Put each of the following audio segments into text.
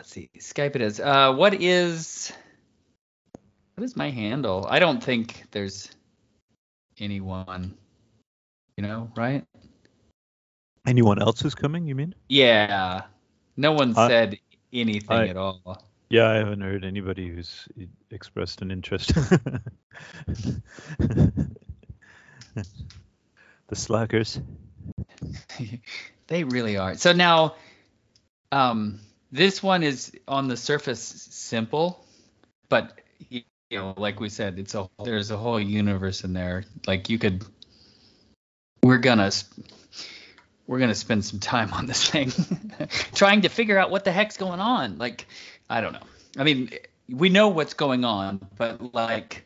let's see. Skype it is. Uh, what is what is my handle? I don't think there's anyone. You know, right? Anyone else who's coming? You mean? Yeah. No one I- said anything I- at all. Yeah, I haven't heard anybody who's expressed an interest. the slackers. they really are. So now, um, this one is on the surface simple, but you know, like we said, it's a there's a whole universe in there. Like you could, we're gonna we're gonna spend some time on this thing, trying to figure out what the heck's going on. Like, I don't know. I mean, we know what's going on, but like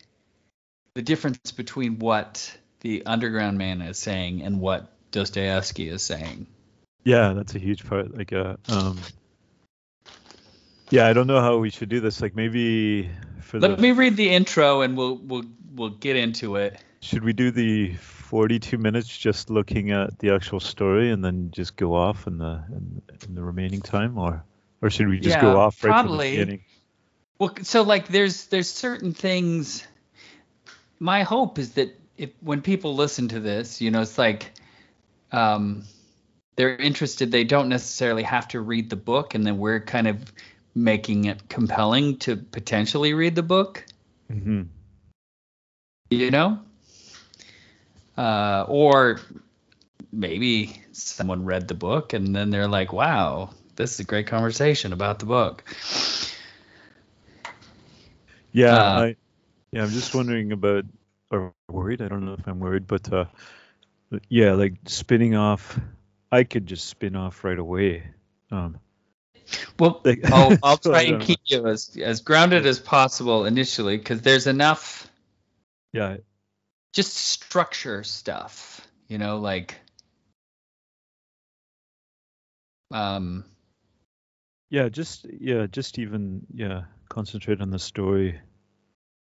the difference between what the underground man is saying and what Dostoevsky is saying. Yeah, that's a huge part. Like, uh, um, yeah, I don't know how we should do this. Like, maybe for Let the me read the intro and we'll we'll we'll get into it. should we do the 42 minutes just looking at the actual story and then just go off in the in, in the remaining time, or or should we just Yeah, go off right from the beginning? Well, so like there's there's certain things. My hope is that if when people listen to this, you know, it's like um, they're interested. They don't necessarily have to read the book, and then we're kind of making it compelling to potentially read the book. hmm you know uh, or maybe someone read the book and then they're like wow this is a great conversation about the book Yeah, Uh, I, yeah, I'm just wondering about or worried. I don't know if I'm worried, but uh, yeah, like spinning off. I could just spin off right away. Um, well I'll, I'll try and keep you as, as grounded as possible initially because there's enough Yeah, just structure stuff you know like um yeah, just yeah, just even yeah, concentrate on the story.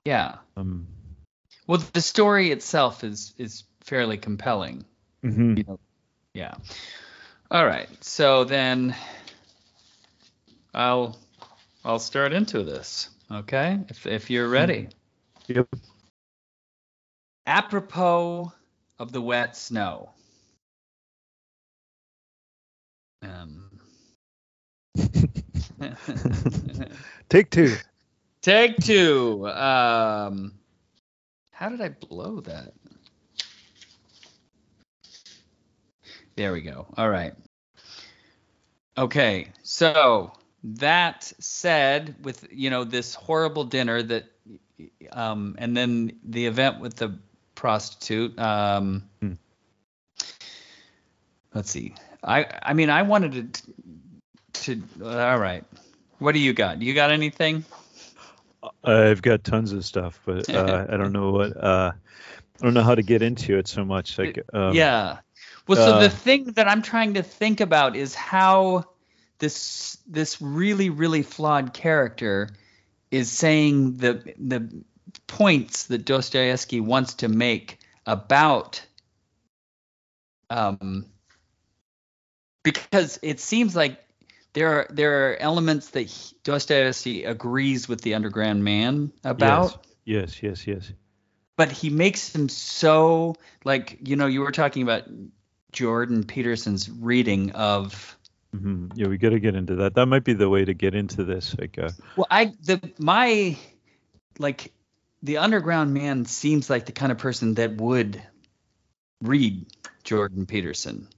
yeah Um, well the story itself is is fairly compelling Mm-hmm. you know, yeah. All right. So then I'll I'll start into this. Okay? If if you're ready. Yep. Apropos of the wet snow. Um Take two. Take two. Um how did I blow that? There we go. All right. Okay. So that said, with you know this horrible dinner that, um, and then the event with the prostitute. Um, Hmm. Let's see. I I mean I wanted to. To all right. What do you got? You got anything? I've got tons of stuff, but uh, I don't know what. Uh, I don't know how to get into it so much. Like, um, yeah. Well, so uh, the thing that I'm trying to think about is how this this really really flawed character is saying the the points that Dostoevsky wants to make about um because it seems like there are there are elements that he- Dostoevsky agrees with the underground man about Yes, yes, yes. but he makes them so like you know you were talking about Jordan Peterson's reading of hmm Yeah, we got to get into that. That might be the way to get into this. Like, uh, well I the my like the underground man seems like the kind of person that would read Jordan Peterson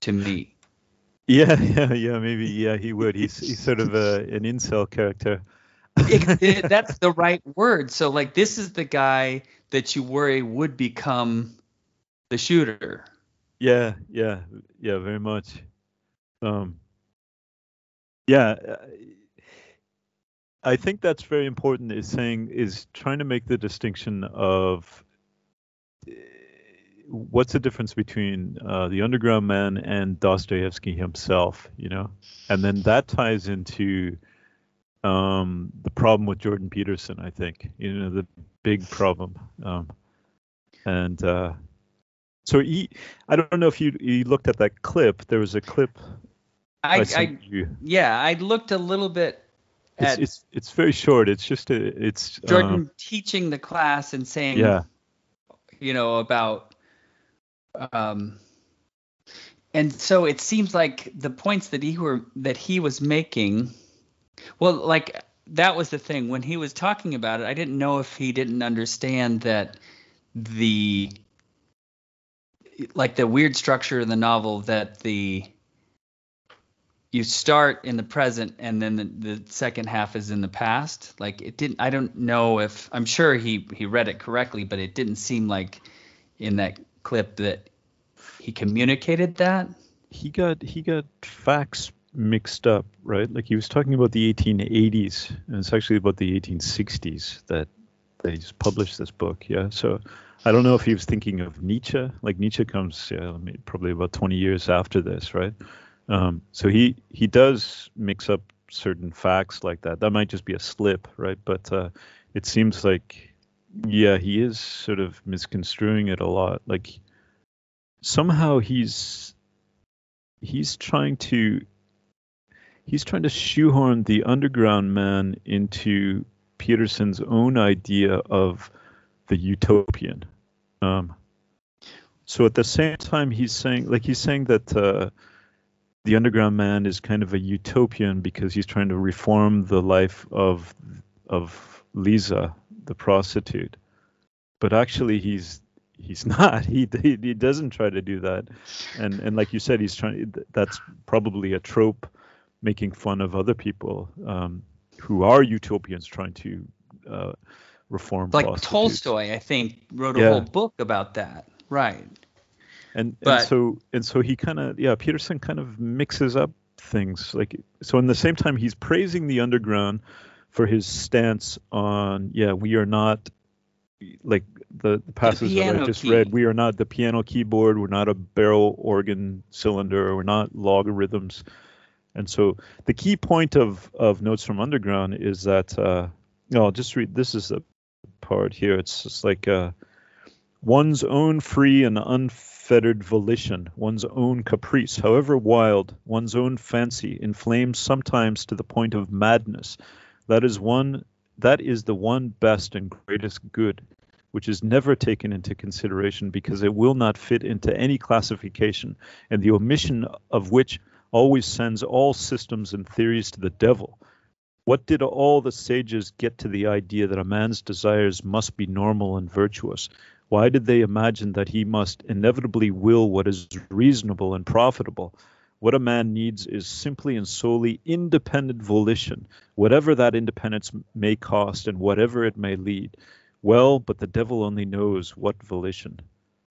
to me yeah, yeah, yeah. Maybe, yeah, he would. He's he's sort of a, an incel character. It- it- that's the right word so like this is the guy that you worry would become the shooter Yeah, yeah, yeah, very much. Um, yeah, I think that's very important. Is saying is trying to make the distinction of what's the difference between uh, the Underground Man and Dostoevsky himself, you know, and then that ties into um, the problem with Jordan Peterson. I think you know the big problem, um, and. Uh, so he, I don't know if you you looked at that clip. There was a clip I, I yeah, I looked a little bit It's, at it's it's very short. It's just a it's Jordan um, teaching the class and saying, yeah. you know, about um and so it seems like the points that he were that he was making well like that was the thing. When he was talking about it i didn't know if he didn't understand that the like the weird structure of the novel that the you start in the present and then the, the second half is in the past like it didn't i don't know if i'm sure he he read it correctly but it didn't seem like in that clip that he communicated that he got he got facts mixed up, right? Like he was talking about the 1880s, and it's actually about the 1860s that they just published this book. Yeah, so I don't know if he was thinking of Nietzsche. Like Nietzsche comes, yeah, probably about 20 years after this, right? Um, so he he does mix up certain facts like that. That might just be a slip, right? But uh, it seems like, yeah, he is sort of misconstruing it a lot. Like somehow he's he's trying to he's trying to shoehorn the underground man into Peterson's own idea of the utopian. Um, so at the same time, he's saying, like he's saying that uh, the underground man is kind of a utopian because he's trying to reform the life of of Lisa, the prostitute. But actually, he's he's not. He, he he doesn't try to do that, and and like you said, he's trying. That's probably a trope making fun of other people um, who are utopians trying to uh, reform. like tolstoy i think wrote a Yeah. whole book about that right and, But- and so and so he kind of yeah Peterson kind of mixes up things like so in the same time he's praising the underground for his stance on yeah we are not like the, the passage that I just key. read we are not the piano keyboard we're not a barrel organ cylinder we're not logarithms and so the key point of of notes from underground is that uh no I'll just read this is the part here it's just like uh one's own free and unfettered volition, one's own caprice, however wild, one's own fancy, inflamed sometimes to the point of madness. That is one that is the one best and greatest good, which is never taken into consideration because it will not fit into any classification, and the omission of which always sends all systems and theories to the devil. What did all the sages get to the idea that a man's desires must be normal and virtuous? Why did they imagine that he must inevitably will what is reasonable and profitable? What a man needs is simply and solely independent volition, whatever that independence may cost and whatever it may lead. Well, but the devil only knows what volition.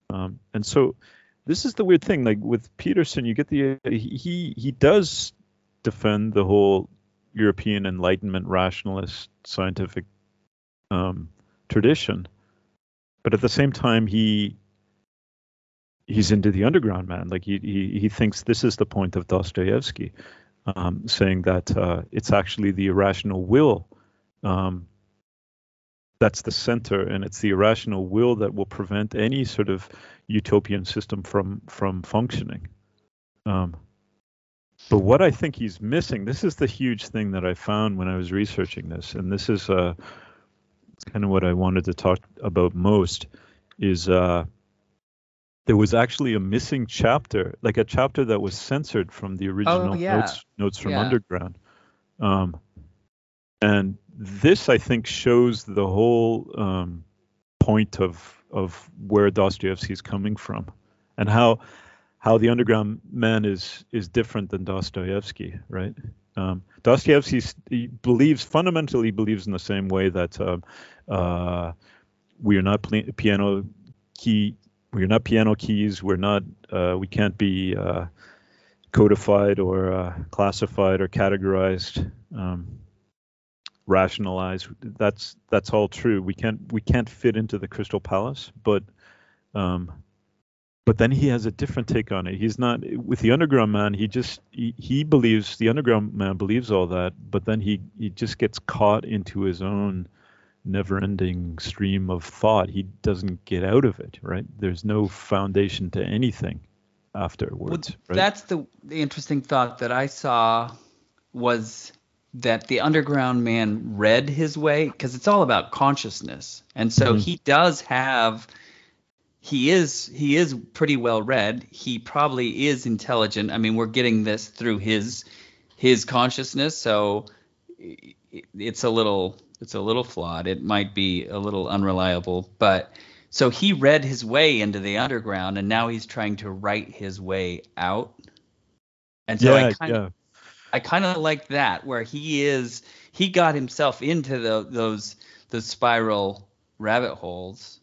Um, and so, this is the weird thing. Like with Peterson, you get the he he, does defend the whole European Enlightenment rationalist scientific um, tradition, but at the same time he he's into the underground man. Like he he, he thinks this is the point of Dostoevsky, um, saying that uh, it's actually the irrational will um, that's the center, and it's the irrational will that will prevent any sort of utopian system from from functioning. Um, but what I think he's missing, this is the huge thing that I found when I was researching this, and this is uh, kind of what I wanted to talk about most, is uh, there was actually a missing chapter, like a chapter that was censored from the original Oh, yeah. notes notes from Yeah. Underground. Um, and this, I think, shows the whole um, point of of where Dostoevsky is coming from, and how how the underground man is is different than Dostoevsky, right? Um, Dostoevsky believes fundamentally believes in the same way that um, uh, we are not pla- piano key we are not piano keys we're not uh, we can't be uh, codified or uh, classified or categorized um, rationalized. That's that's all true. We can't we can't fit into the crystal palace but um, but then he has a different take on it he's not with the underground man he just he, he believes the underground man believes all that but then he he just gets caught into his own never-ending stream of thought he doesn't get out of it right there's no foundation to anything afterwards. Well, right? That's the, the interesting thought that I saw was that the underground man read his way because it's all about consciousness, and so Mhm. he does have. He is he is pretty well read. He probably is intelligent. I mean, we're getting this through his his consciousness, so it's a little it's a little flawed. It might be a little unreliable, but so he read his way into the underground, and now he's trying to write his way out. And so yeah, I kind yeah. of I kind of like that where he is he got himself into the, those those spiral rabbit holes,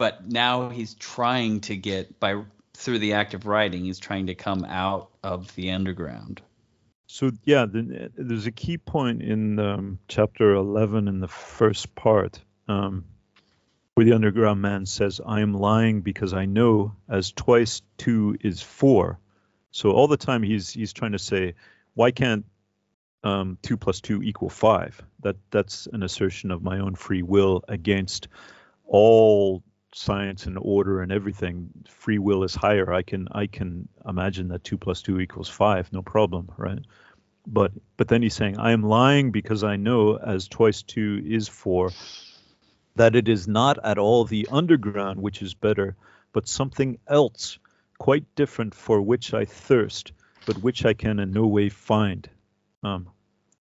but now he's trying to get by through the act of writing, he's trying to come out of the underground. So yeah, the, there's a key point in um, chapter 11 in the first part um, where the underground man says, "I am lying because I know as twice two is four." So all the time he's he's trying to say, "Why can't um, two plus two equal five?" That that's an assertion of my own free will against all science and order and everything. Free will is higher. I can I can imagine that two plus two equals five, no problem, right? But but then he's saying, I am lying because I know as twice two is four, that it is not at all the underground which is better, but something else quite different for which I thirst, but which I can in no way find. Um,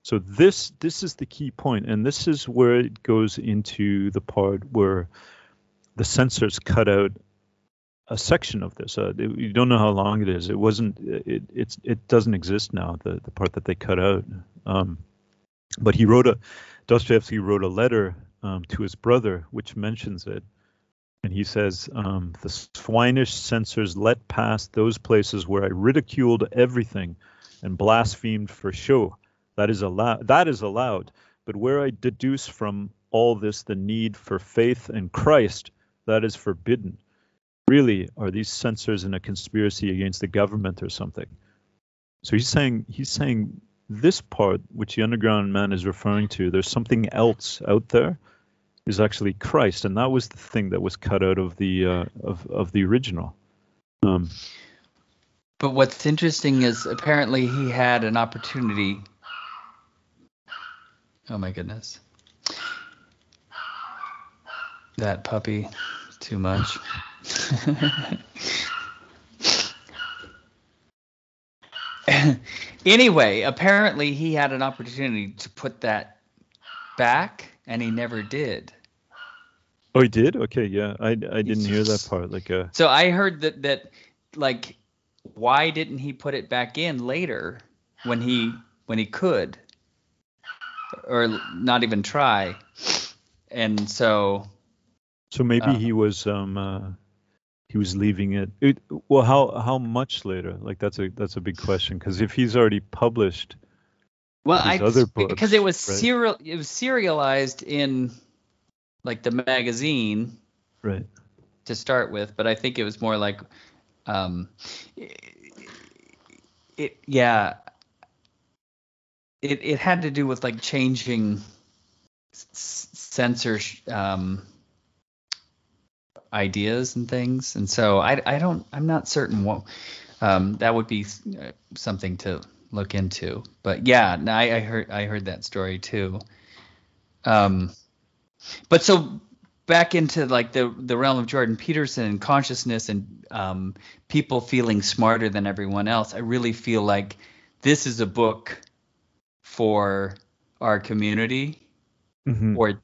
so this this is the key point, and this is where it goes into the part where the censors cut out a section of this. Uh, you don't know how long it is. It wasn't. It it's it doesn't exist now. The the part that they cut out. Um, but he wrote a Dostoevsky wrote a letter um, to his brother which mentions it, and he says um, the swinish censors let pass those places where I ridiculed everything and blasphemed for show. That is allowed. That is allowed. But where I deduce from all this the need for faith in Christ, that is forbidden. Really, are these censors in a conspiracy against the government or something? So he's saying he's saying this part, which the underground man is referring to, there's something else out there, is actually Christ, and that was the thing that was cut out of the uh, of of the original. Um, But what's interesting is apparently he had an opportunity. Oh my goodness. That puppy, too much. anyway, apparently he had an opportunity to put that back and he never did. oh, he did. Okay, yeah, I I didn't hear that part. Like, uh, So I heard that that like why didn't he put it back in later when he when he could or not even try. And so so maybe Uh, he was um uh, he was leaving it. it. Well, how how much later? Like that's a that's a big question because if he's already published, well His I other because it was right? serial it was serialized in like the magazine right? to start with, but I think it was more like, um, it, yeah, it it had to do with like changing censor um, ideas and things, and so I I don't I'm not certain what um, that would be uh, something to look into, but yeah, I, I heard I heard that story too. Um, but so back into like the the realm of Jordan Peterson and consciousness and um, people feeling smarter than everyone else. I really feel like this is a book for our community, Mhm. or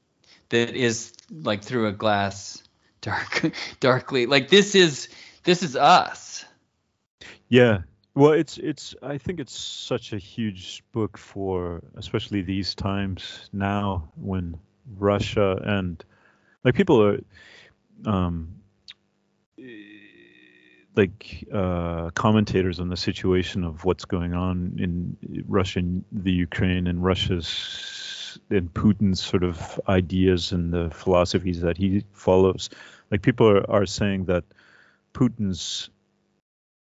that is like through a glass, dark, darkly. Like this is this is us. Yeah. Well, it's it's. I think it's such a huge book for, especially these times now when Russia and like people are, um, like uh, commentators on the situation of what's going on in Russia and the Ukraine and Russia's and Putin's sort of ideas and the philosophies that he follows. Like people are, are saying that Putin's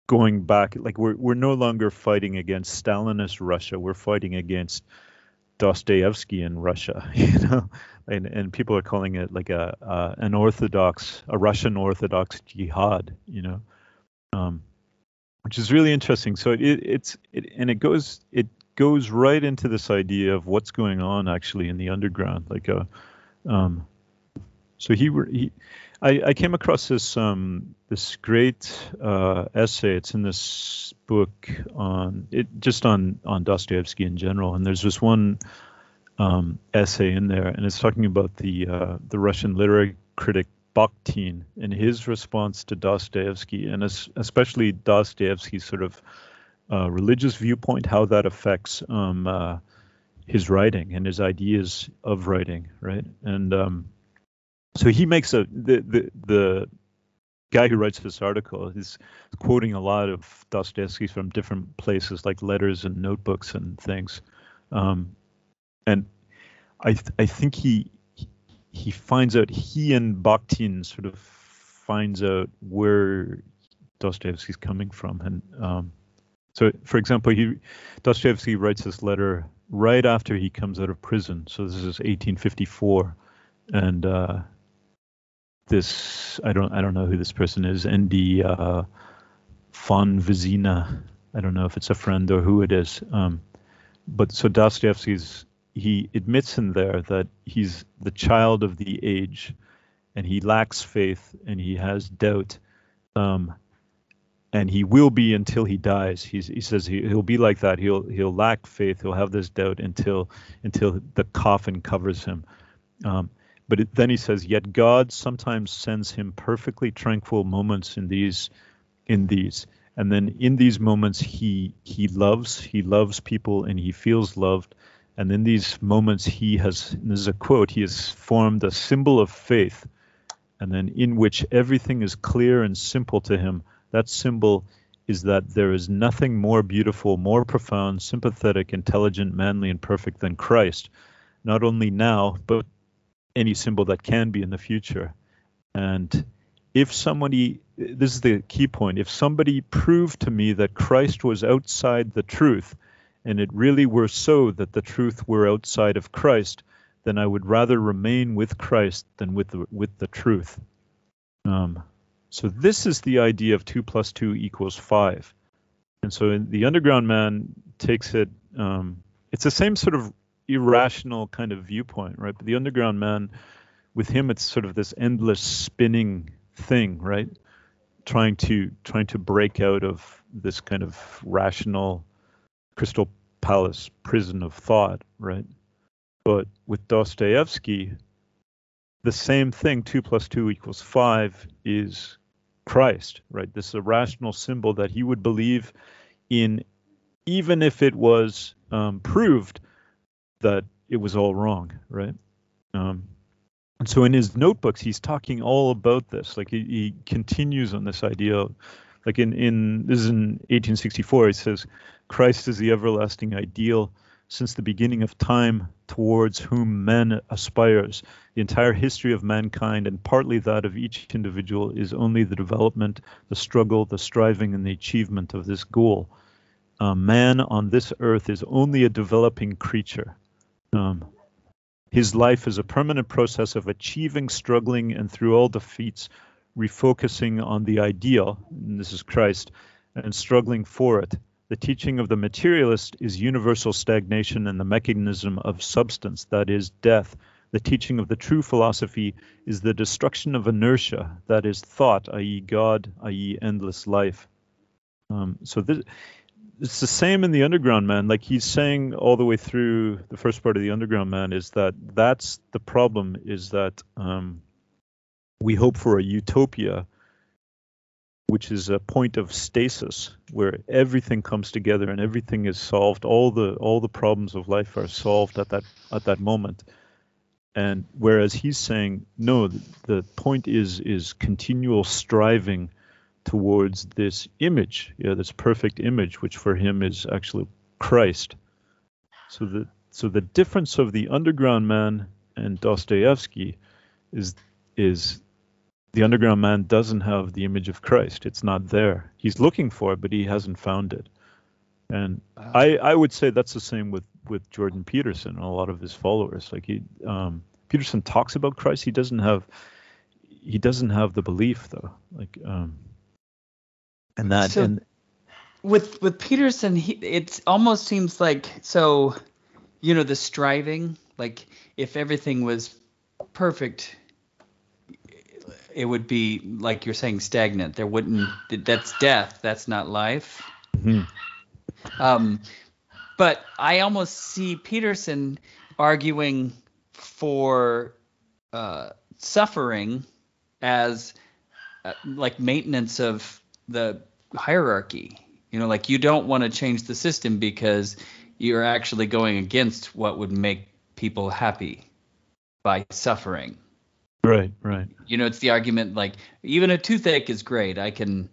going back like we're we're no longer fighting against Stalinist Russia. We're fighting against Dostoevsky in Russia, you know, and and people are calling it like a uh, an Orthodox, a Russian Orthodox jihad, you know. Um, which is really interesting. So it, it's it, and it goes it goes right into this idea of what's going on actually in the underground. Like uh, um, so he, he I, I came across this um, this great uh, essay. It's in this book on it just on on Dostoevsky in general. And there's this one um, essay in there, and it's talking about the uh, the Russian literary critic Bakhtin and his response to Dostoevsky, and especially Dostoevsky's sort of uh, religious viewpoint, how that affects um, uh, his writing and his ideas of writing, right? And um, so he makes a the, the the guy who writes this article is quoting a lot of Dostoevsky from different places, like letters and notebooks and things. Um, and I th- I think he he finds out he and Bakhtin sort of finds out where Dostoevsky's coming from, and um, so for example, he Dostoevsky writes this letter right after he comes out of prison. So this is 1854, and uh, this I don't I don't know who this person is, Andy uh, Fonvizina. I don't know if it's a friend or who it is. Um, but so Dostoevsky's he admits in there that he's the child of the age and he lacks faith and he has doubt um, and he will be until he dies. He's, he says he, will be like that. He'll he'll lack faith. He'll have this doubt until until the coffin covers him. Um, but it, then he says yet god sometimes sends him perfectly tranquil moments in these in these. And then in these moments he he loves he loves people and he feels loved. And in these moments, he has, this is a quote, he has formed a symbol of faith, and then in which everything is clear and simple to him. That symbol is that there is nothing more beautiful, more profound, sympathetic, intelligent, manly, and perfect than Christ, not only now, but any symbol that can be in the future. And if somebody, this is the key point, if somebody proved to me that Christ was outside the truth, and it really were so that the truth were outside of Christ, then I would rather remain with Christ than with the, with the truth. Um, so this is the idea of two plus two equals five, and so the underground man takes it. Um, it's the same sort of irrational kind of viewpoint, right? But the underground man, with him, it's sort of this endless spinning thing, right? Trying to trying to break out of this kind of rational Crystal Palace prison of thought, right? But with Dostoevsky, the same thing, two plus two equals five, is Christ, right? This is a rational symbol that he would believe in, even if it was um, proved that it was all wrong, right? Um, and so in his notebooks, he's talking all about this. Like he, he continues on this idea like in in this is in 1864 he says christ is the everlasting ideal since the beginning of time towards whom man aspires. The entire history of mankind and partly that of each individual is only the development the struggle the striving and the achievement of this goal. Uh, man on this earth is only a developing creature. Um, his life is a permanent process of achieving, struggling, and through all defeats, refocusing on the ideal, and this is Christ, and struggling for it. The teaching of the materialist is universal stagnation and the mechanism of substance, that is, death. The teaching of the true philosophy is the destruction of inertia, that is, thought, i.e., God, i.e., endless life. Um, so this, it's the same in the Underground Man. Like he's saying all the way through the first part of the Underground Man is that that's the problem. Is that um, we hope for a utopia which is a point of stasis where everything comes together and everything is solved. All the all the problems of life are solved at that at that moment. And whereas he's saying no the, point is is continual striving towards this image yeah this perfect image which for him is actually Christ. So the so the difference of the underground man and Dostoevsky is is the underground man doesn't have the image of Christ. It's not there. He's looking for it, but he hasn't found it. And wow. I, I would say that's the same with, with Jordan Peterson and a lot of his followers. Like he, um, Peterson talks about Christ. He doesn't have, he doesn't have the belief though. Like, um, and that, so, and with with Peterson, he, it almost seems like so, you know, the striving. Like if everything was perfect, it would be like you're saying stagnant. There wouldn't. That's death. That's not life. Mm-hmm. Um, but I almost see Peterson arguing for uh, suffering as uh, like maintenance of the hierarchy. You know, like you don't want to change the system because you're actually going against what would make people happy by suffering. Right, right. You know, it's the argument like even a toothache is great. I can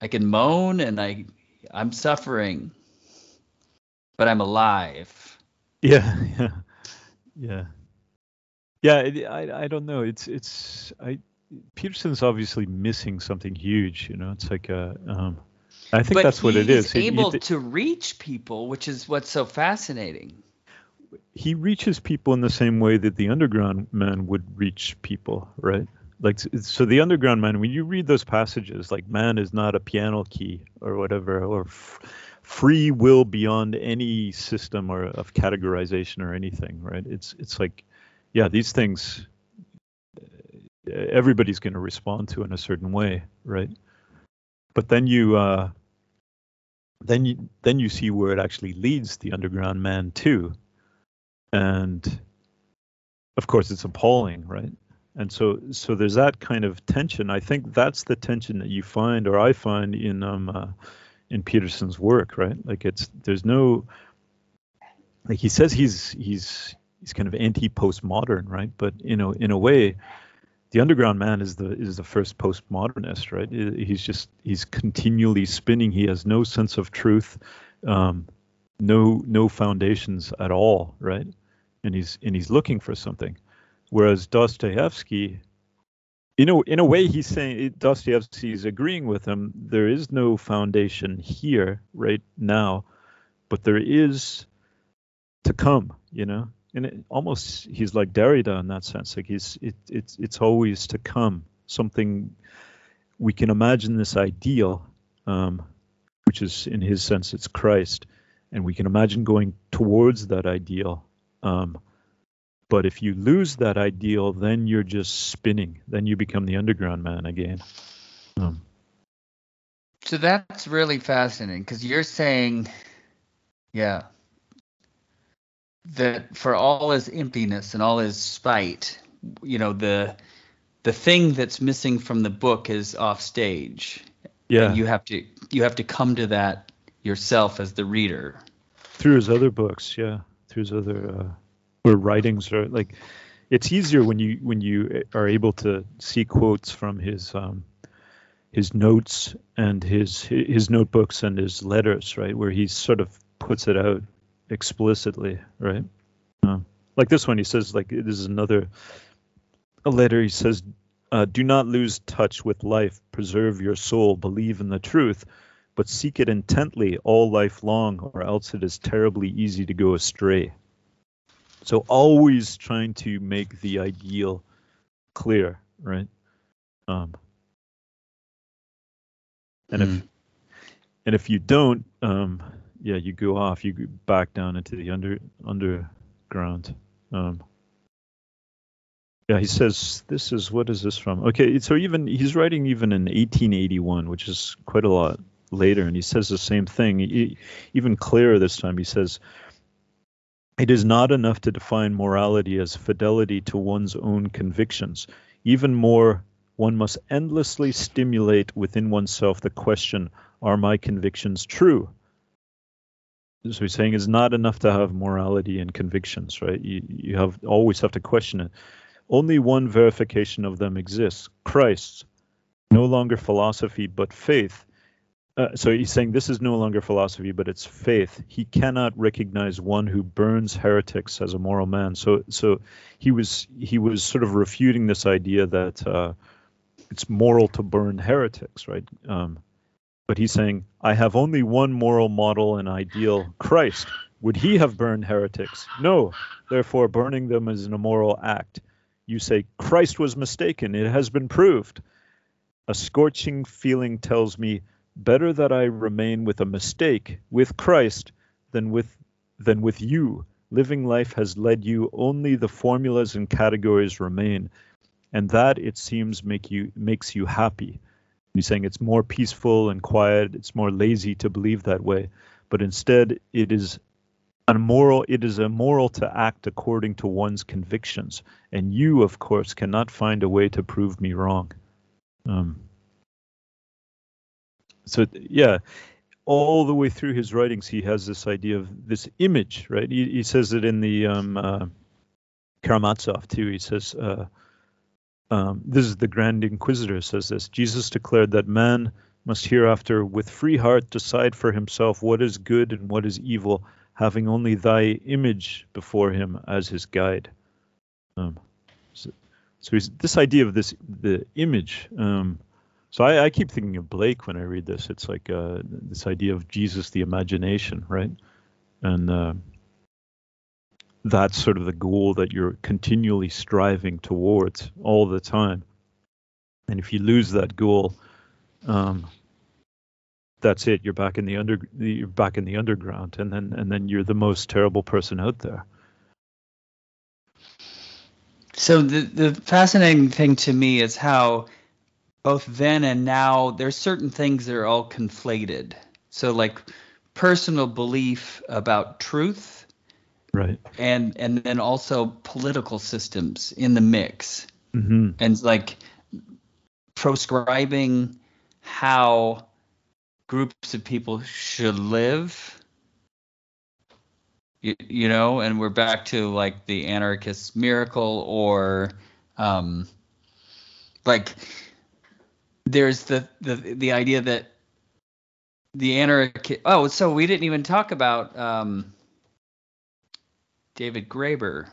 I can moan and I I'm suffering, but I'm alive. Yeah, yeah, yeah, yeah. I I don't know. It's it's I Peterson's obviously missing something huge. You know, it's like a. Um, I think but that's what it is. He's able he, he, to reach people, which is what's so fascinating. He reaches people in the same way that the underground man would reach people, right? Like so, the underground man. When you read those passages, like "man is not a piano key" or whatever, or f- "free will beyond any system or of categorization or anything," right? It's it's like, yeah, these things everybody's going to respond to in a certain way, right? But then you uh, then you then you see where it actually leads the underground man to, and of course it's appalling, right? And so so there's that kind of tension. I think that's the tension that you find, or I find in um uh, in Peterson's work, right? Like it's there's no like he says he's he's he's kind of anti-postmodern, right? But you know, in a way, the underground man is the is the first postmodernist, right? He's just he's continually spinning. He has no sense of truth, um, no no foundations at all, right? And he's and he's looking for something. Whereas Dostoevsky, you know, in a way, he's saying Dostoevsky is agreeing with him. There is no foundation here right now, but there is to come. You know, and it, almost he's like Derrida in that sense. Like he's it, it's it's always to come something we can imagine this ideal, um, which is in his sense it's Christ, and we can imagine going towards that ideal. Um, but if you lose that ideal, then you're just spinning. Then you become the underground man again. Um, so that's really fascinating because you're saying, yeah, that for all his emptiness and all his spite, you know, the the thing that's missing from the book is off stage. Yeah. And you have to you have to come to that yourself as the reader. Through his other books, yeah. Through his other uh, writings or like it's easier when you when you are able to see quotes from his um his notes and his his notebooks and his letters, right, where he sort of puts it out explicitly, right? Uh, like this one, he says, like this is another a letter. He says, uh, "Do not lose touch with life. Preserve your soul. Believe in the truth, but seek it intently all life long, or else it is terribly easy to go astray." So always trying to make the ideal clear, right? Um, and mm. if and if you don't, um, yeah, you go off, you go back down into the under underground. Um, yeah, he says this is what is this from? Okay, so even he's writing even in 1881, which is quite a lot later, and he says the same thing. He, even clearer this time, he says, "It is not enough to define morality as fidelity to one's own convictions. Even more, one must endlessly stimulate within oneself the question: Are my convictions true?" so he's saying it's not enough to have morality and convictions, right? You you have always have to question it. Only one verification of them exists: Christ's. No longer philosophy, but faith. Uh, so he's saying this is no longer philosophy, but it's faith. He cannot recognize one who burns heretics as a moral man. So so he was he was sort of refuting this idea that uh, it's moral to burn heretics, right? Um, but he's saying, I have only one moral model and ideal Christ. Would he have burned heretics? No. Therefore, burning them is an immoral act. You say, Christ was mistaken. It has been proved. A scorching feeling tells me Better that I remain with a mistake, with Christ, than with than with you. Living life has led you only the formulas and categories remain, and that it seems make you makes you happy. He's saying it's more peaceful and quiet, it's more lazy to believe that way, but instead it is immoral it is immoral to act according to one's convictions, and you, of course, cannot find a way to prove me wrong. Um, so yeah, all the way through his writings, he has this idea of this image, right? He, he says it in the um, uh, Karamazov too. He says, uh, um, "This is the Grand Inquisitor says this." Jesus declared that man must hereafter, with free heart, decide for himself what is good and what is evil, having only thy image before him as his guide. Um, so, so this idea of this the image. Um, so I, I, keep thinking of Blake when I read this. It's like uh, this idea of Jesus, the imagination, right? And uh, that's sort of the goal that you're continually striving towards all the time. And if you lose that goal, um, that's it. You're back in the under you're back in the underground, and then and then you're the most terrible person out there. So the the fascinating thing to me is how both then and now there's certain things that are all conflated. So like personal belief about truth, right, and and then also political systems in the mix, mm-hmm. and like proscribing how groups of people should live you, you know and we're back to like the anarchist miracle or um like there's the the the idea that the anarchist oh so we didn't even talk about um david graeber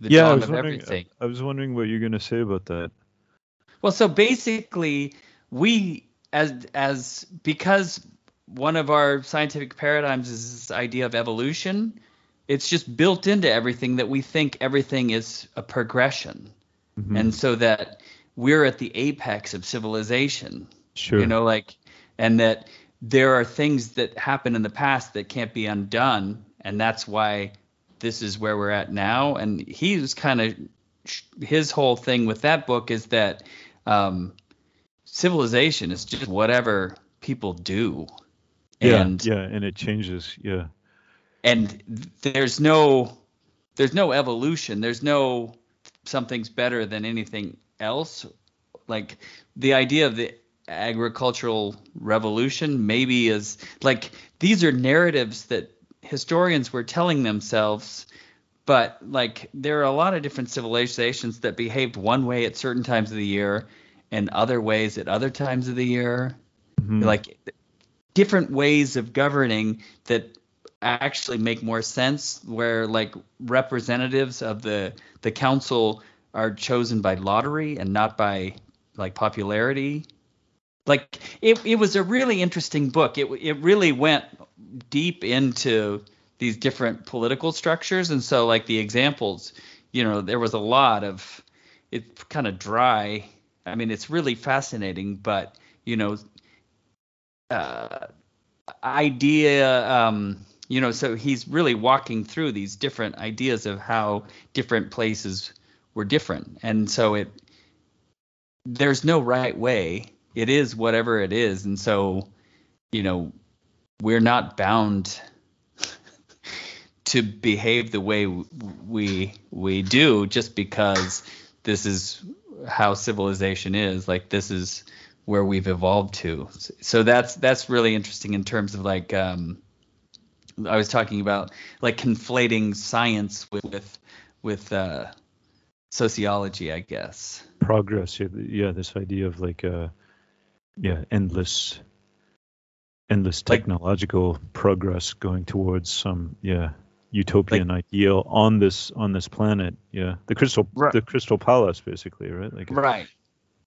the yeah, I was, wondering, I was wondering what you're going to say about that. Well, so basically, we as as because one of our scientific paradigms is this idea of evolution. It's just built into everything that we think everything is a progression, mm-hmm. and so that we're at the apex of civilization. Sure. You know, like, and that there are things that happen in the past that can't be undone, and that's why this is where we're at now. And he's kind of his whole thing with that book is that um, civilization is just whatever people do. Yeah, and, yeah, and it changes. Yeah. And there's no there's no evolution. There's no something's better than anything else. Like the idea of the agricultural revolution maybe is like these are narratives that historians were telling themselves but like there are a lot of different civilizations that behaved one way at certain times of the year and other ways at other times of the year. Mm-hmm. Like different ways of governing that actually make more sense where like representatives of the the council are chosen by lottery and not by like popularity. Like it, it was a really interesting book. It, it really went deep into these different political structures. And so like the examples you know there was a lot of it's kind of dry. I mean, it's really fascinating, but you know, uh, idea. Um, you know, so he's really walking through these different ideas of how different places were different, and so it there's no right way. It is whatever it is, and so you know, we're not bound to behave the way we we do just because this is how civilization is. Like this is where we've evolved to. So that's that's really interesting in terms of like um, I was talking about like conflating science with with, with uh, sociology, I guess. Progress, yeah, this idea of like uh, yeah, endless endless technological like, progress going towards some yeah utopian like, ideal on this on this planet. Yeah, the crystal right. the crystal palace, basically, right? Like right.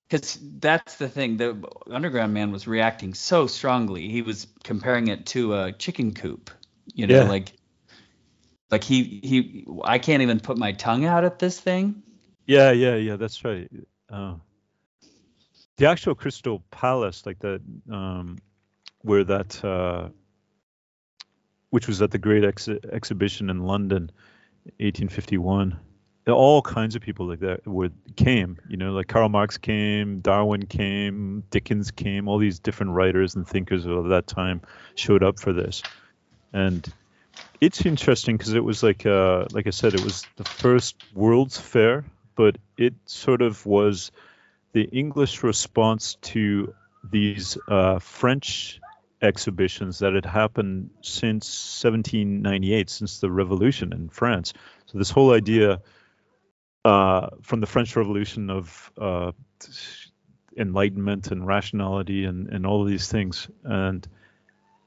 Because that's the thing. The Underground Man was reacting so strongly. He was comparing it to a chicken coop. You know, yeah. like like he he. I can't even put my tongue out at this thing. Yeah, yeah, yeah. That's right. Uh, the actual Crystal Palace, like the um, where that uh, which was at the Great Ex- Exhibition in London, 1851. All kinds of people like that would came. You know, like Karl Marx came, Darwin came, Dickens came. All these different writers and thinkers of that time showed up for this, and it's interesting because it was like uh, like I said, it was the first World's Fair, but it sort of was the English response to these uh, French exhibitions that had happened since 1798, since the Revolution in France. So this whole idea uh, from the French Revolution of uh, enlightenment and rationality and, and all these things, and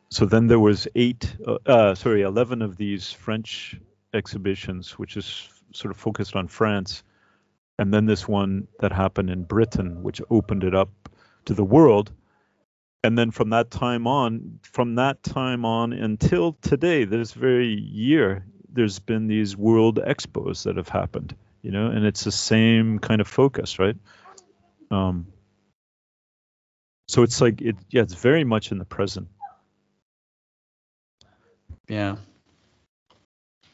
so then there was eight, uh, uh, sorry, eleven of these French exhibitions, which is sort of focused on France, and then this one that happened in Britain, which opened it up to the world. And then from that time on, from that time on until today, this very year, there's been these world expos that have happened, you know, and it's the same kind of focus, right? Um, so it's like it, yeah, it's very much in the present. Yeah.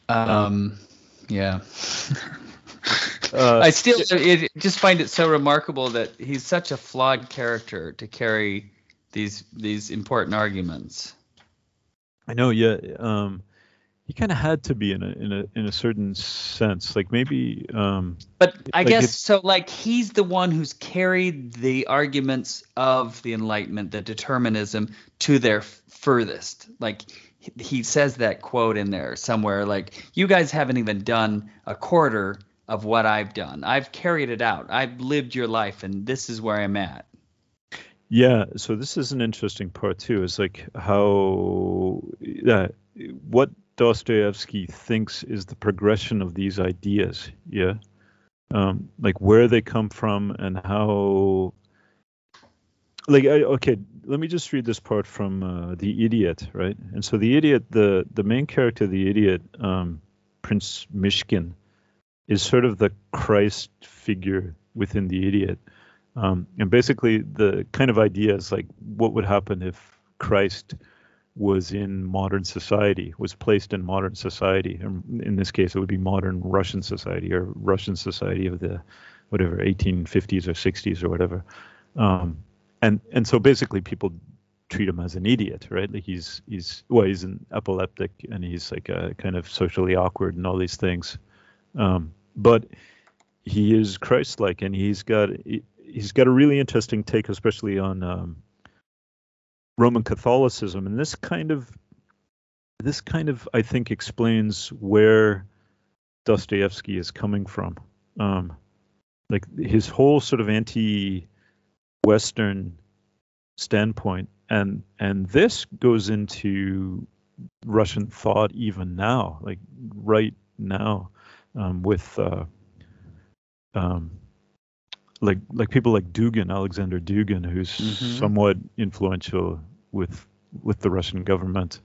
Um, yeah. Uh, I still it, just find it so remarkable that he's such a flawed character to carry these these important arguments. I know, yeah. Um, he kind of had to be in a in a in a certain sense, like maybe. Um, but I like guess so. Like he's the one who's carried the arguments of the Enlightenment, the determinism, to their furthest. Like he- he says that quote in there somewhere. Like you guys haven't even done a quarter of what I've done. I've carried it out. I've lived your life, and this is where I'm at. Yeah, so this is an interesting part too. Is like how yeah, what Dostoevsky thinks is the progression of these ideas. Yeah, um, like where they come from and how. Like I, okay, let me just read this part from uh, the Idiot, right? And so the Idiot, the the main character, the Idiot, um, Prince Mishkin, is sort of the Christ figure within the Idiot. Um, and basically, the kind of idea is like what would happen if Christ was in modern society, was placed in modern society. In this case, it would be modern Russian society or Russian society of the whatever 1850s or 60s or whatever. Um, and and so basically, people treat him as an idiot, right? Like he's he's well, he's an epileptic and he's like a kind of socially awkward and all these things. Um, but he is Christ-like, and he's got he, he's got a really interesting take, especially on um, Roman Catholicism, and this kind of this kind of I think explains where Dostoevsky is coming from. Um, like his whole sort of anti-Western standpoint, and and this goes into Russian thought even now, like right now, um, with uh, um, like like people like Dugin, Alexander Dugin, who's Mhm. somewhat influential with with the Russian government,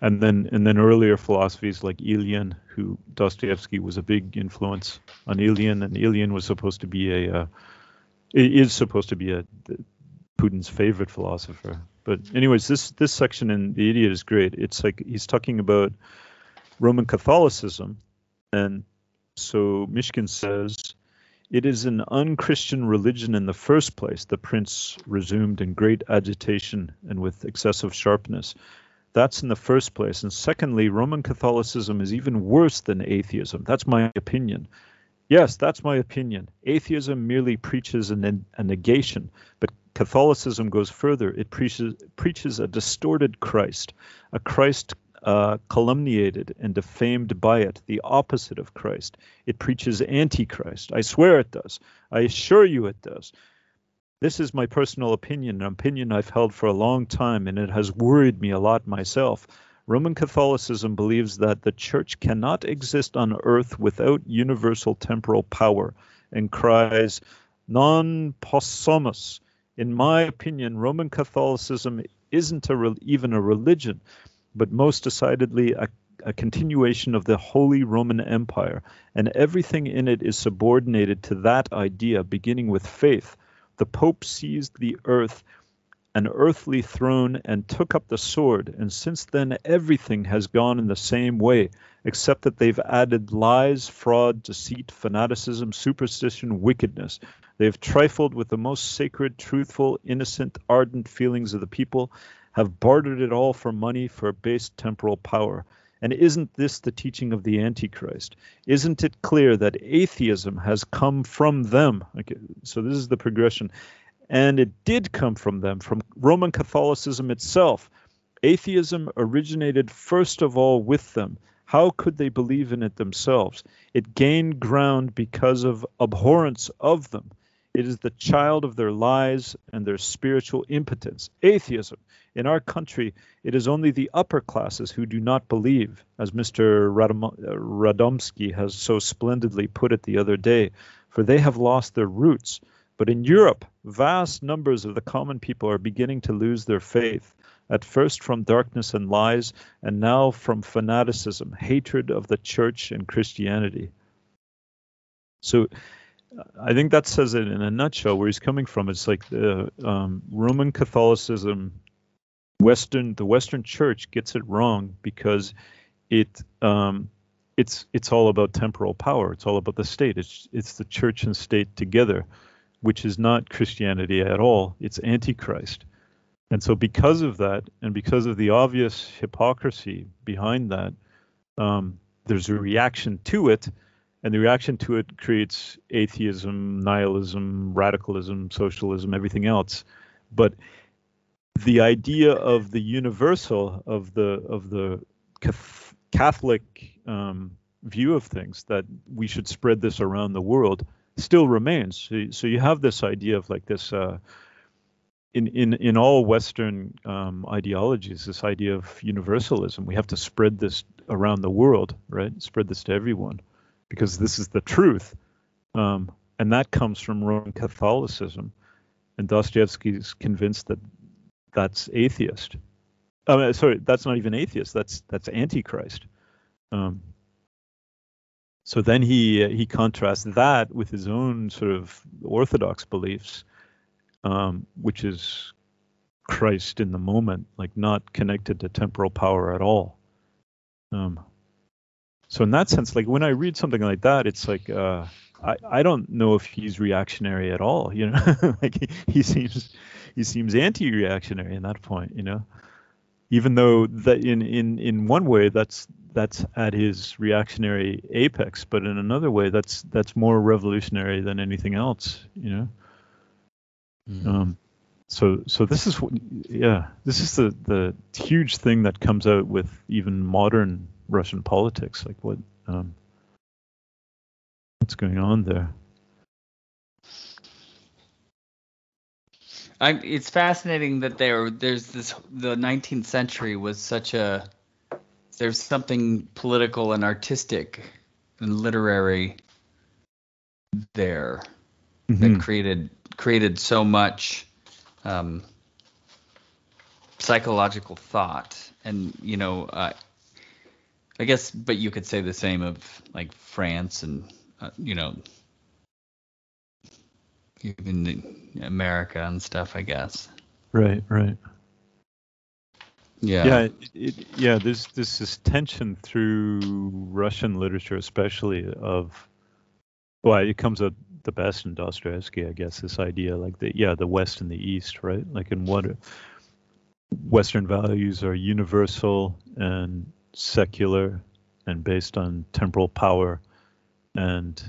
and then and then earlier philosophies like Ilyin, who Dostoevsky was a big influence on Ilyin, and Ilyin was supposed to be a uh, is supposed to be a Putin's favorite philosopher. But anyways, this this section in The Idiot is great. It's like he's talking about Roman Catholicism, and so Mishkin says. It is an unchristian religion in the first place, the prince resumed in great agitation and with excessive sharpness. That's in the first place. And secondly, Roman Catholicism is even worse than atheism. That's my opinion. Yes, that's my opinion. Atheism merely preaches a negation, but Catholicism goes further. It preaches, preaches a distorted Christ, a Christ uh, calumniated and defamed by it, the opposite of Christ. It preaches antichrist. I swear it does. I assure you it does. This is my personal opinion, an opinion I've held for a long time, and it has worried me a lot myself. Roman Catholicism believes that the church cannot exist on earth without universal temporal power and cries, non possumus. In my opinion, Roman Catholicism isn't a re- even a religion, but most decidedly a, a continuation of the Holy Roman Empire, and everything in it is subordinated to that idea, beginning with faith. The Pope seized the earth an earthly throne and took up the sword, and since then everything has gone in the same way, except that they've added lies, fraud, deceit, fanaticism, superstition, wickedness. They have trifled with the most sacred, truthful, innocent, ardent feelings of the people, have bartered it all for money, for base temporal power. And isn't this the teaching of the Antichrist? Isn't it clear that atheism has come from them? Okay, so this is the progression and it did come from them, from Roman Catholicism itself. Atheism originated first of all with them. How could they believe in it themselves? It gained ground because of abhorrence of them. It is the child of their lies and their spiritual impotence. Atheism. In our country, it is only the upper classes who do not believe, as Mr. Radom- Radomski has so splendidly put it the other day, for they have lost their roots. But in Europe, vast numbers of the common people are beginning to lose their faith, at first from darkness and lies, and now from fanaticism, hatred of the church and Christianity. So I think that says it in a nutshell where he's coming from. It's like the um, Roman Catholicism, Western, the Western Church gets it wrong because it um, it's it's all about temporal power. It's all about the state. It's it's the church and state together which is not Christianity at all. It's Antichrist. And so, because of that, and because of the obvious hypocrisy behind that, um, there's a reaction to it, and the reaction to it creates atheism, nihilism, radicalism, socialism, everything else. But the idea of the universal, of the of the Catholic um, view of things, that we should spread this around the world, still remains. So, you have this idea of like this uh, in in in all Western um, ideologies, this idea of universalism. We have to spread this around the world, right? Spread this to everyone, because this is the truth, um, and that comes from Roman Catholicism. And Dostoevsky is convinced that that's atheist. Uh, sorry, that's not even atheist. That's that's antichrist. Um, so then he uh, he contrasts that with his own sort of orthodox beliefs, um, which is Christ in the moment, like not connected to temporal power at all. Um, so in that sense, like when I read something like that, it's like uh, I I don't know if he's reactionary at all. You know, like he, he seems he seems anti-reactionary in that point. You know, even though that in in in one way that's that's at his reactionary apex, but in another way, that's that's more revolutionary than anything else, you know. Mm. Um, so so this is yeah, this is the the huge thing that comes out with even modern Russian politics, like what um, what's going on there. I, it's fascinating that there there's this the 19th century was such a there's something political and artistic and literary there mm-hmm. that created created so much um, psychological thought and you know uh, I guess but you could say the same of like France and uh, you know even America and stuff I guess right right yeah. Yeah. It, it, yeah. There's this, this tension through Russian literature, especially of, well, it comes up the best in Dostoevsky, I guess. This idea, like the yeah, the West and the East, right? Like in what Western values are universal and secular and based on temporal power, and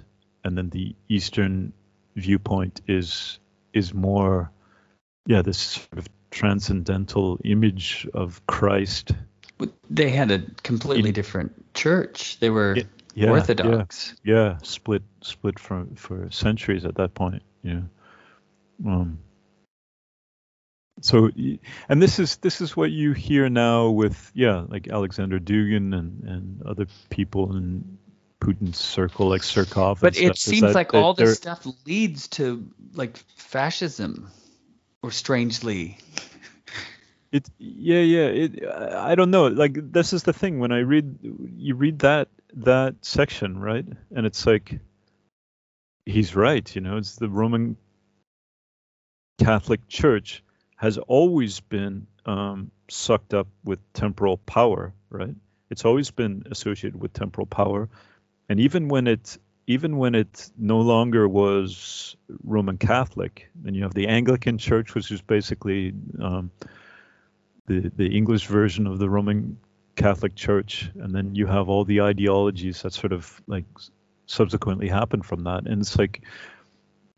and then the Eastern viewpoint is is more, yeah, this sort of transcendental image of Christ. They had a completely In, different church. They were yeah, Orthodox. Yeah, yeah, split split for for centuries at that point. Yeah. Um, so and this is this is what you hear now with yeah like Alexander Dugin and and other people in Putin's circle like Surkov. But it seems that, like all this stuff leads to like fascism or strangely. It yeah yeah it I don't know like this is the thing when I read you read that that section right and it's like he's right you know it's the Roman Catholic Church has always been um, sucked up with temporal power, right? It's always been associated with temporal power, and even when it even when it no longer was Roman Catholic, and you have the Anglican Church, which is basically um, the the English version of the Roman Catholic Church, and then you have all the ideologies that sort of like subsequently happened from that, and it's like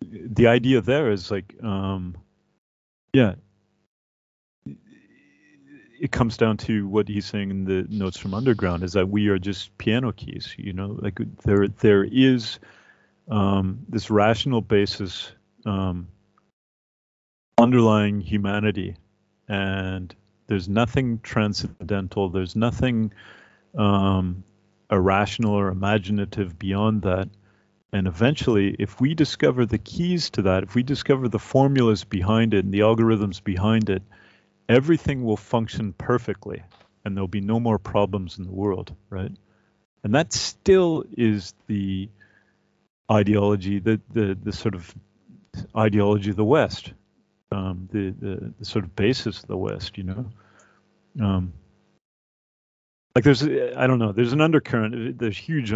the idea there is like, um, yeah, it comes down to what he's saying in the notes from underground is that we are just piano keys you know? Like there there is um, this rational basis um, underlying humanity and there's nothing transcendental there's nothing um, irrational or imaginative beyond that. And eventually if we discover the keys to that if we discover the formulas behind it and the algorithms behind it everything will function perfectly and there'll be no more problems in the world, right? And that still is the ideology, the the, the sort of ideology of the West, um, the, the, the sort of basis of the West, you know. Um, like there's, I don't know, there's an undercurrent, there's huge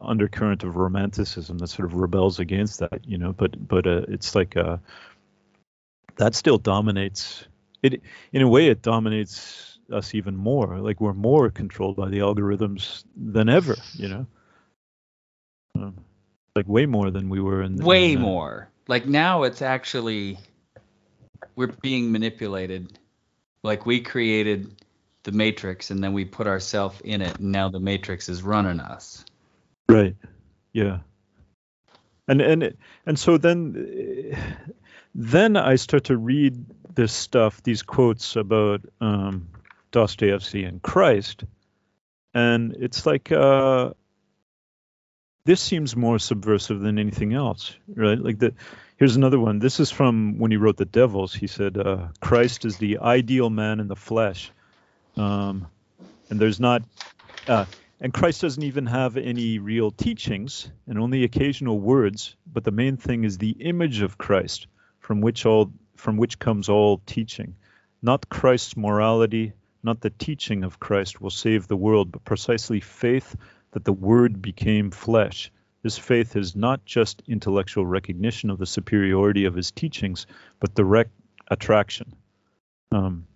undercurrent of romanticism that sort of rebels against that, you know. But but uh, it's like uh, that still dominates it in a way it dominates us even more. Like we're more controlled by the algorithms than ever. You know, um, like way more than we were in. The, way in, more. Like now, it's actually we're being manipulated. Like we created the matrix and then we put ourselves in it and now the matrix is running us right yeah and and and so then then i start to read this stuff, these quotes about um, Dostoevsky and Christ, and it's like uh, this seems more subversive than anything else, right? Like the here's another one. This is from when he wrote The Devils. He said uh, Christ is the ideal man in the flesh, um, and there's not. Uh, and Christ doesn't even have any real teachings and only occasional words, but the main thing is the image of Christ from which all from which comes all teaching. Not Christ's morality, not the teaching of Christ will save the world, but precisely faith that the Word became flesh. This faith is not just intellectual recognition of the superiority of his teachings, but direct attraction. Um,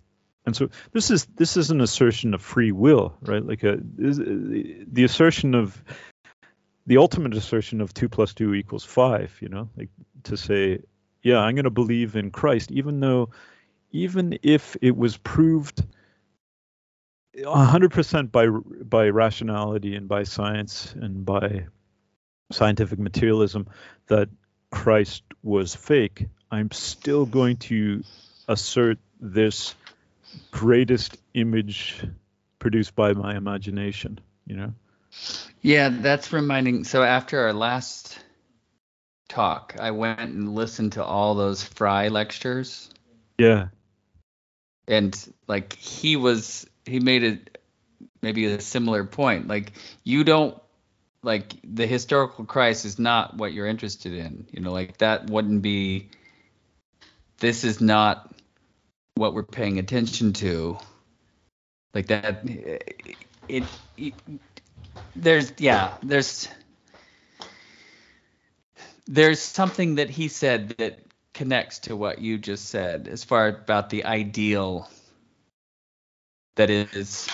and so this is this is an assertion of free will, right? Like a the assertion of the ultimate assertion of two plus two equals five. You know, like to say yeah, I'm going to believe in Christ, even though, even if it was proved 100% by by rationality and by science and by scientific materialism that Christ was fake, I'm still going to assert this greatest image produced by my imagination, you know? Yeah, that's reminding. So after our last talk. I went and listened to all those Frye lectures. Yeah. And like he was he made it maybe a similar point. Like you don't like the historical Christ is not what you're interested in. You know, like that wouldn't be this is not what we're paying attention to. Like that it, it there's yeah, there's there's something that he said that connects to what you just said as far about the ideal that is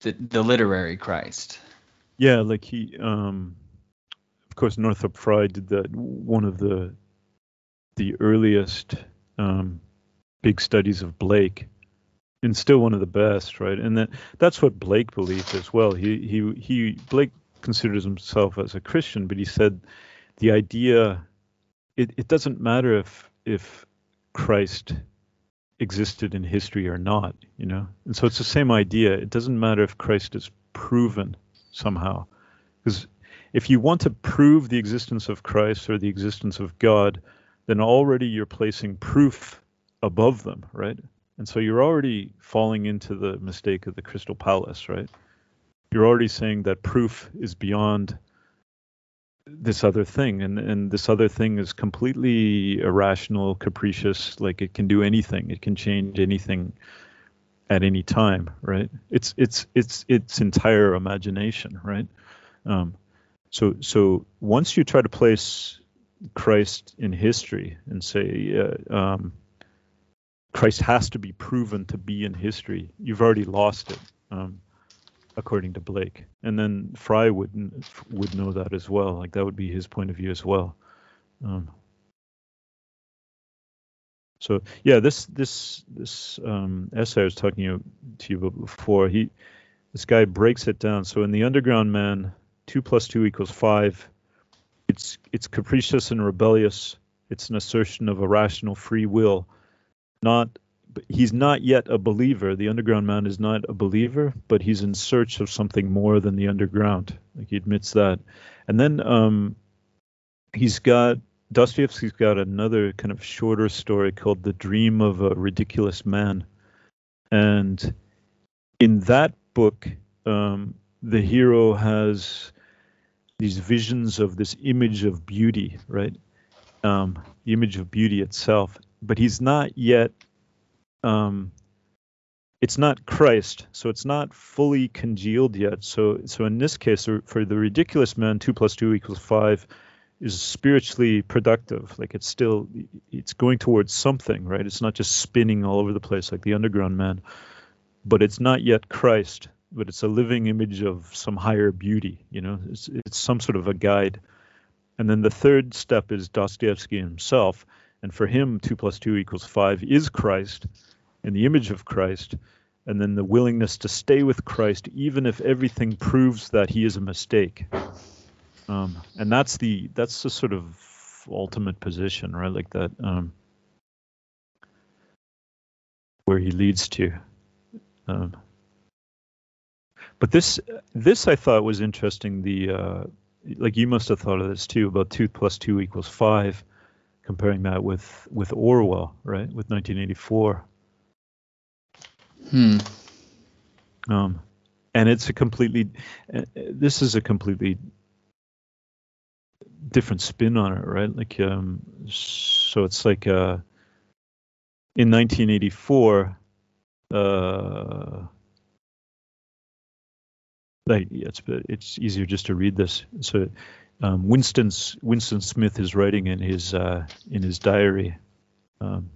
the, the literary Christ. Yeah, like he, um, of course, Northrop Frye did that. One of the the earliest um, big studies of Blake, and still one of the best, right? And that that's what Blake believed as well. He he he Blake considers himself as a Christian, but he said the idea it, it doesn't matter if if Christ existed in history or not, you know. And so it's the same idea. It doesn't matter if Christ is proven somehow. Because if you want to prove the existence of Christ or the existence of God, then already you're placing proof above them, right? And so you're already falling into the mistake of the crystal palace, right? You're already saying that proof is beyond this other thing and and this other thing is completely irrational capricious like it can do anything it can change anything at any time right? It's it's it's its entire imagination right? Um, so so once you try to place christ in history and say uh, um, christ has to be proven to be in history you've already lost it. Um, according to Blake. And then Frye would would know that as well. Like that would be his point of view as well. Um, so yeah, this this this um, essay I was talking to you about before, he this guy breaks it down. So in the Underground Man, two plus two equals five. It's it's capricious and rebellious. It's an assertion of a rational free will, not he's not yet a believer. The underground man is not a believer, but he's in search of something more than the underground. Like he admits that. And then um, he's got Dostoevsky's got another kind of shorter story called The Dream of a Ridiculous Man. And in that book, um, the hero has these visions of this image of beauty, right? Um, the image of beauty itself. But he's not yet um, it's not Christ, so it's not fully congealed yet. So, so in this case, for the ridiculous man, two plus two equals five is spiritually productive. Like it's still, it's going towards something, right? It's not just spinning all over the place like the underground man, but it's not yet Christ. But it's a living image of some higher beauty. You know, it's it's some sort of a guide. And then the third step is Dostoevsky himself, and for him, two plus two equals five is Christ in the image of Christ, and then the willingness to stay with Christ even if everything proves that he is a mistake. Um, and that's the that's the sort of ultimate position, right? Like that, um, where he leads to. Um, but this this I thought was interesting. The uh, like you must have thought of this too about two plus two equals five, comparing that with with Orwell, right? With 1984. Hmm. Um, and it's a completely, uh, this is a completely different spin on it, right? Like, um, so it's like uh, in 1984, uh, like it's it's easier just to read this. So um, Winston's Winston Smith is writing in his uh, in his diary, um,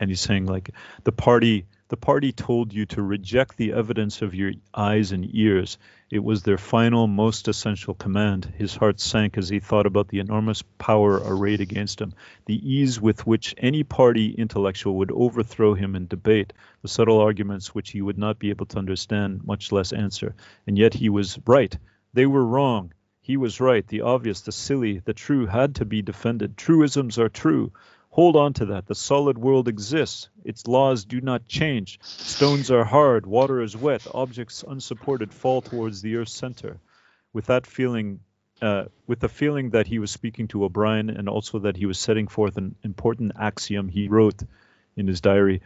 and he's saying like the party the party told you to reject the evidence of your eyes and ears. It was their final, most essential command. His heart sank as he thought about the enormous power arrayed against him, the ease with which any party intellectual would overthrow him in debate, the subtle arguments which he would not be able to understand, much less answer. And yet he was right. They were wrong. He was right. The obvious, the silly, the true had to be defended. Truisms are true. Hold on to that. The solid world exists. Its laws do not change. Stones are hard, water is wet, objects unsupported fall towards the earth's center. With that feeling, uh, with the feeling that he was speaking to O'Brien and also that he was setting forth an important axiom, he wrote in his diary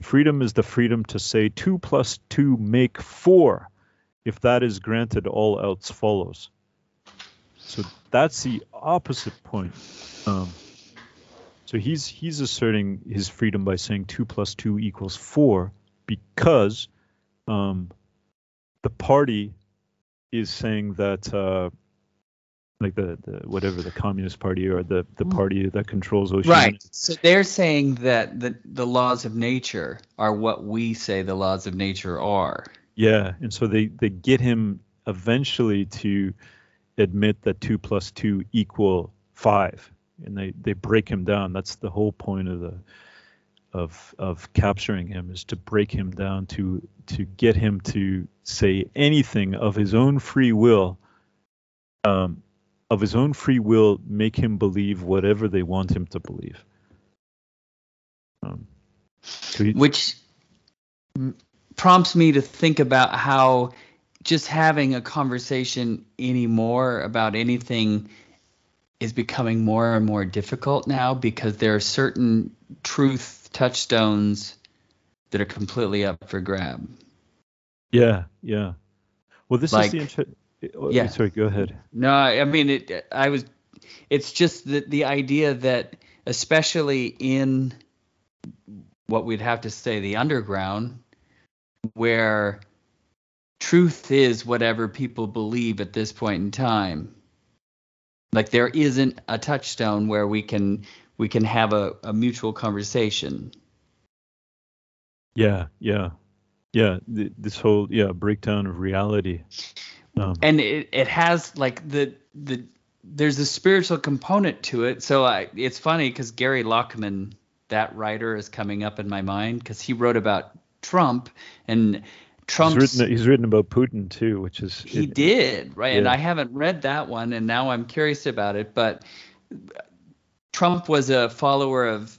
Freedom is the freedom to say two plus two make four. If that is granted, all else follows. So that's the opposite point. Um, so he's he's asserting his freedom by saying two plus two equals four because um, the party is saying that uh, like the, the whatever the communist party or the the mm. party that controls ocean right. So they're saying that the the laws of nature are what we say the laws of nature are. Yeah. And so they they get him eventually to admit that two plus two equal five and they they break him down. That's the whole point of the of of capturing him is to break him down to to get him to say anything of his own free will um, of his own free will make him believe whatever they want him to believe um, so which prompts me to think about how just having a conversation anymore about anything is becoming more and more difficult now because there are certain truth touchstones that are completely up for grab. Yeah, yeah. Well, this like, is the inter- oh, oh, Yeah. Sorry, go ahead. No, I I mean it. I was. It's just the the idea that, especially in what we'd have to say the underground, where truth is whatever people believe at this point in time. Like there isn't a touchstone where we can we can have a, a mutual conversation. Yeah, yeah, yeah. th- This whole yeah breakdown of reality. Um, and it, it has like the the there's a spiritual component to it so I, it's funny because gary Lachman that writer is coming up in my mind because he wrote about trump and he's trump's written he's written about Putin too, which is he it- did right and i haven't read that one and now i'm curious about it but trump was a follower of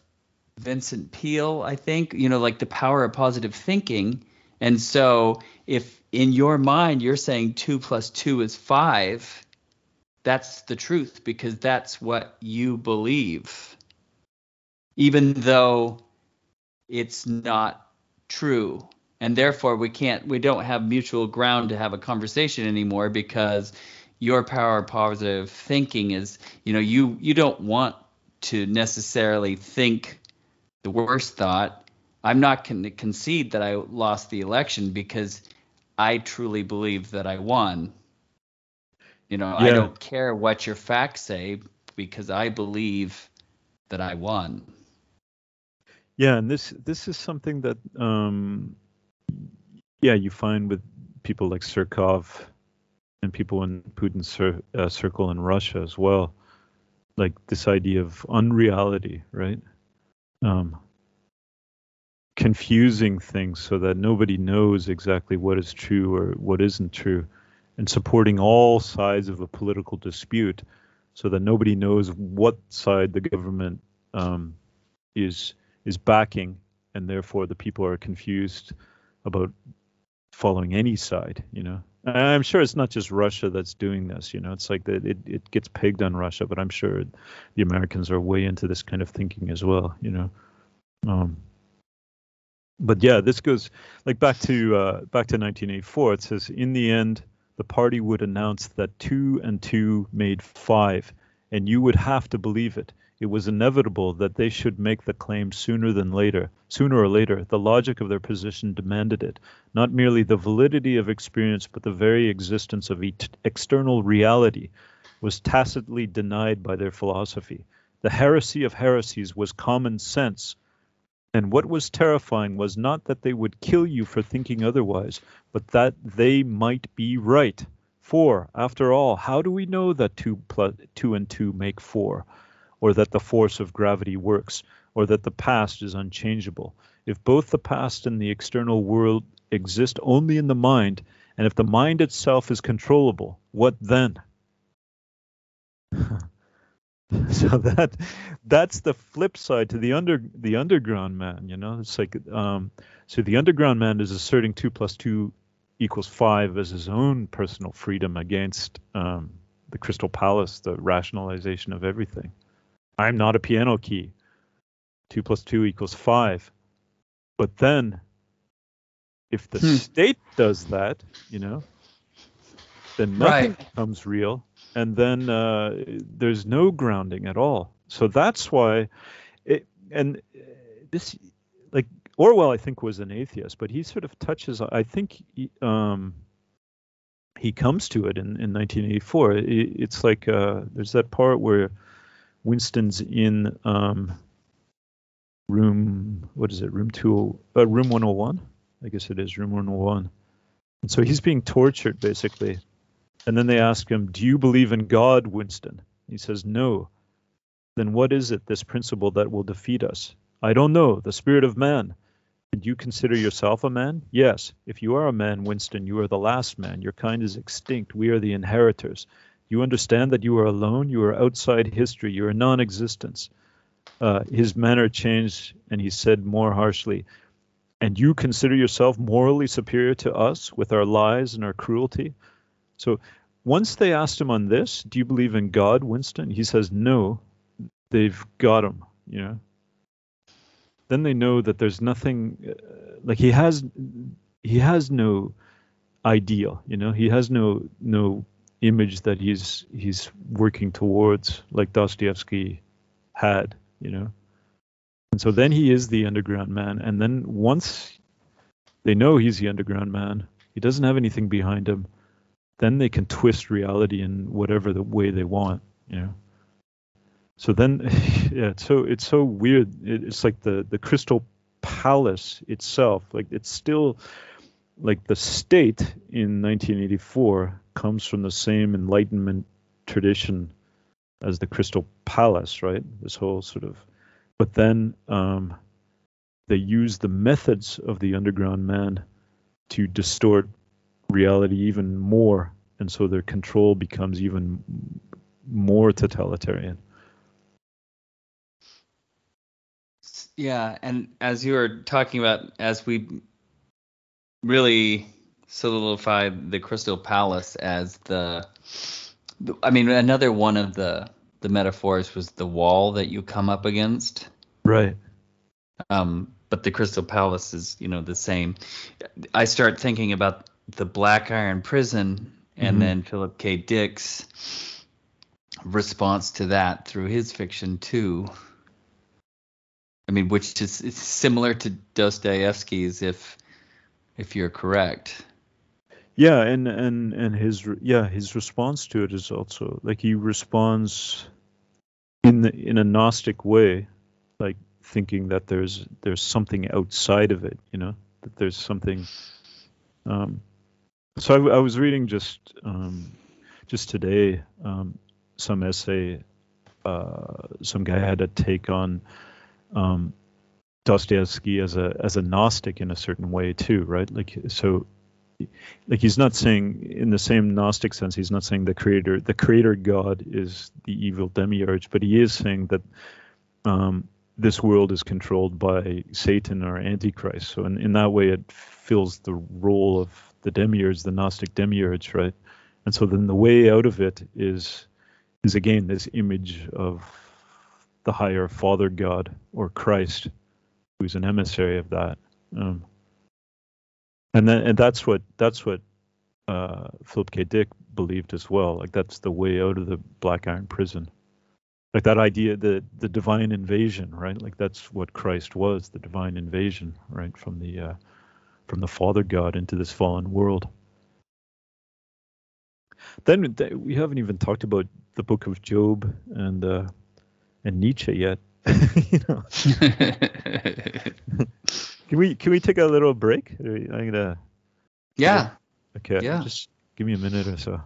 vincent peale i think you know like the power of positive thinking and so if in your mind you're saying two plus two is five that's the truth because that's what you believe even though it's not true and therefore we can't we don't have mutual ground to have a conversation anymore because your power of positive thinking is you know you you don't want to necessarily think the worst thought. I'm not going to concede that i lost the election because i truly believe that i won. You know i don't care what your facts say because i believe that i won. Yeah, and this this is something that um yeah, you find with people like Surkov and people in Putin's cir- uh, circle in Russia as well. Like this idea of unreality, right? Um confusing things so that nobody knows exactly what is true or what isn't true and supporting all sides of a political dispute so that nobody knows what side the government um, is is backing, and therefore the people are confused about following any side. You know, I'm sure it's not just Russia that's doing this. You know, it's like that it, it gets pegged on Russia, but I'm sure the Americans are way into this kind of thinking as well. You know, um, but yeah, this goes like back to uh, back to 1984. It says in the end, the party would announce that two and two made five, and you would have to believe it. It was inevitable that they should make the claim sooner than later. Sooner or later, the logic of their position demanded it. Not merely the validity of experience, but the very existence of external reality was tacitly denied by their philosophy. The heresy of heresies was common sense. And what was terrifying was not that they would kill you for thinking otherwise, but that they might be right. For, after all, how do we know that two, plus, two and two make four? Or that the force of gravity works, or that the past is unchangeable. If both the past and the external world exist only in the mind, and if the mind itself is controllable, what then? so that that's the flip side to the under the underground man you know it's like um so the underground man is asserting two plus two equals five as his own personal freedom against um the crystal palace the rationalization of everything I'm not a piano key. Two plus two equals five. But then, if the Hmm. state does that, you know, then nothing Right. becomes real, and then uh, there's no grounding at all. So that's why, it, and this, like Orwell, I think was an atheist, but he sort of touches. I think he, um, he comes to it in, in 1984. It, it's like uh, there's that part where Winston's in um, room what is it room two uh, room 101 I guess it is room 101 and so he's being tortured basically. And then they ask him do you believe in God Winston? He says no. Then what is it this principle that will defeat us? I don't know the spirit of man. Did you consider yourself a man? Yes. If you are a man Winston you are the last man. Your kind is extinct. We are the inheritors you understand that you are alone, you are outside history, you are non existence. Uh, his manner changed, and he said more harshly, And you consider yourself morally superior to us with our lies and our cruelty? So once they asked him on this, Do you believe in God, Winston? He says, No, they've got him, you know. Then they know that there's nothing, uh, like he has, he has no ideal, you know, he has no, no image that he's he's working towards, like Dostoevsky had, you know. And so then he is the underground man, and then once they know he's the underground man, he doesn't have anything behind him. Then they can twist reality in whatever the way they want, you know. So then, yeah, it's so it's so weird. It's like the the crystal palace itself, like it's still like the state in 1984 comes from the same Enlightenment tradition as the Crystal Palace, right? This whole sort of, but then um, they use the methods of the underground man to distort reality even more, and so their control becomes even more totalitarian. Yeah, and as you were talking about, as we really solidified the Crystal Palace as the, I mean, another one of the the metaphors was the wall that you come up against. Right. Um, but the Crystal Palace is, you know, the same. I start thinking about the Black Iron Prison, and mm-hmm. then Philip K. Dick's response to that through his fiction too. I mean, which is similar to Dostoevsky's, if if you're correct. Yeah, and and and his yeah his response to it is also like he responds in the in a gnostic way, like thinking that there's there's something outside of it, you know, that there's something. Um, so I, I was reading just um, just today um, some essay. Uh, some guy had a take on um, Dostoevsky as a as a Gnostic in a certain way too, right? Like so like he's not saying in the same gnostic sense he's not saying the creator the creator god is the evil demiurge but he is saying that um, this world is controlled by satan or antichrist so in, in that way it fills the role of the demiurge the gnostic demiurge right and so then the way out of it is is again this image of the higher father god or christ who's an emissary of that. Um, and then and that's what that's what uh, Philip K. Dick believed as well. Like that's the way out of the black iron prison. Like that idea, the the divine invasion, right? Like that's what Christ was, the divine invasion, right, from the uh, from the Father God into this fallen world. Then we haven't even talked about the Book of Job and uh, and Nietzsche yet. you know. can we can we take a little break? I'm gonna. Yeah. Okay. Yeah. Just give me a minute or so.